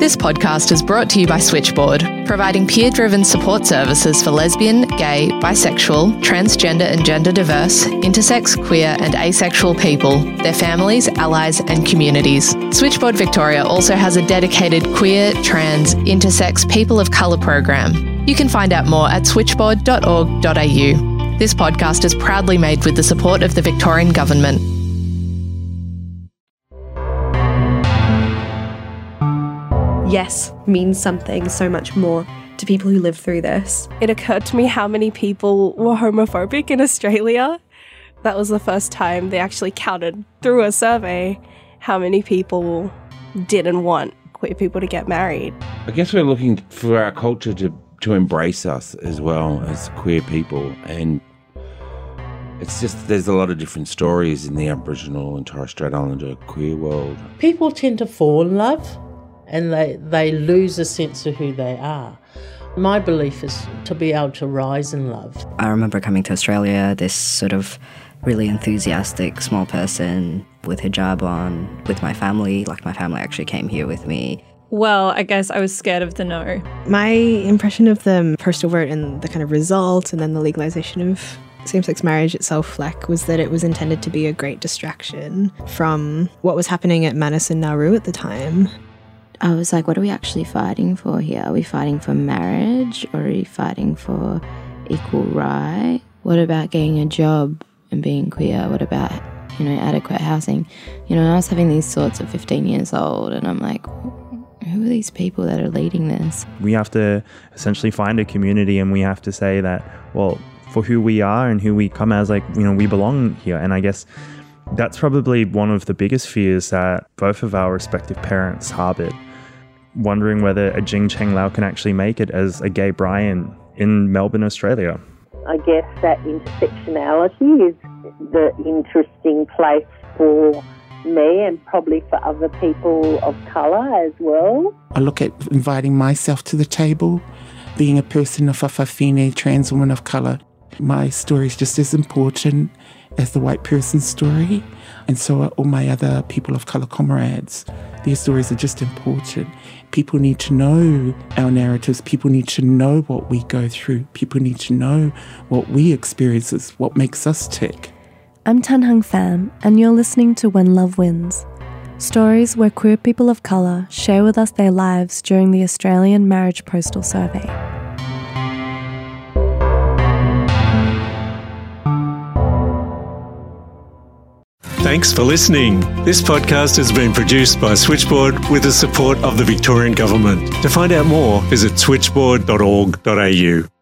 This podcast is brought to you by Switchboard, providing peer driven support services for lesbian, gay, bisexual, transgender and gender diverse, intersex, queer, and asexual people, their families, allies, and communities. Switchboard Victoria also has a dedicated queer, trans, intersex, people of colour program. You can find out more at switchboard.org.au. This podcast is proudly made with the support of the Victorian Government. Yes means something so much more to people who live through this. It occurred to me how many people were homophobic in Australia. That was the first time they actually counted through a survey how many people didn't want queer people to get married. I guess we're looking for our culture to, to embrace us as well as queer people. And it's just, there's a lot of different stories in the Aboriginal and Torres Strait Islander queer world. People tend to fall in love and they, they lose a sense of who they are. My belief is to be able to rise in love. I remember coming to Australia, this sort of really enthusiastic small person with hijab on, with my family. Like, my family actually came here with me. Well, I guess I was scared of the no. My impression of the postal vote and the kind of result and then the legalization of same sex marriage itself, like, was that it was intended to be a great distraction from what was happening at Manus and Nauru at the time. I was like, what are we actually fighting for here? Are we fighting for marriage or are we fighting for equal right? What about getting a job and being queer? What about, you know, adequate housing? You know, I was having these thoughts at 15 years old and I'm like, who are these people that are leading this? We have to essentially find a community and we have to say that, well, for who we are and who we come as, like, you know, we belong here. And I guess that's probably one of the biggest fears that both of our respective parents harbored wondering whether a Jing Cheng Lau can actually make it as a gay Brian in Melbourne, Australia. I guess that intersectionality is the interesting place for me and probably for other people of colour as well. I look at inviting myself to the table, being a person of a Fafine trans woman of colour. My story is just as important as the white person's story, and so are all my other people of colour comrades. Their stories are just important. People need to know our narratives. People need to know what we go through. People need to know what we experience, what makes us tick. I'm Tan Hung Pham, and you're listening to When Love Wins stories where queer people of colour share with us their lives during the Australian Marriage Postal Survey. Thanks for listening. This podcast has been produced by Switchboard with the support of the Victorian Government. To find out more, visit switchboard.org.au.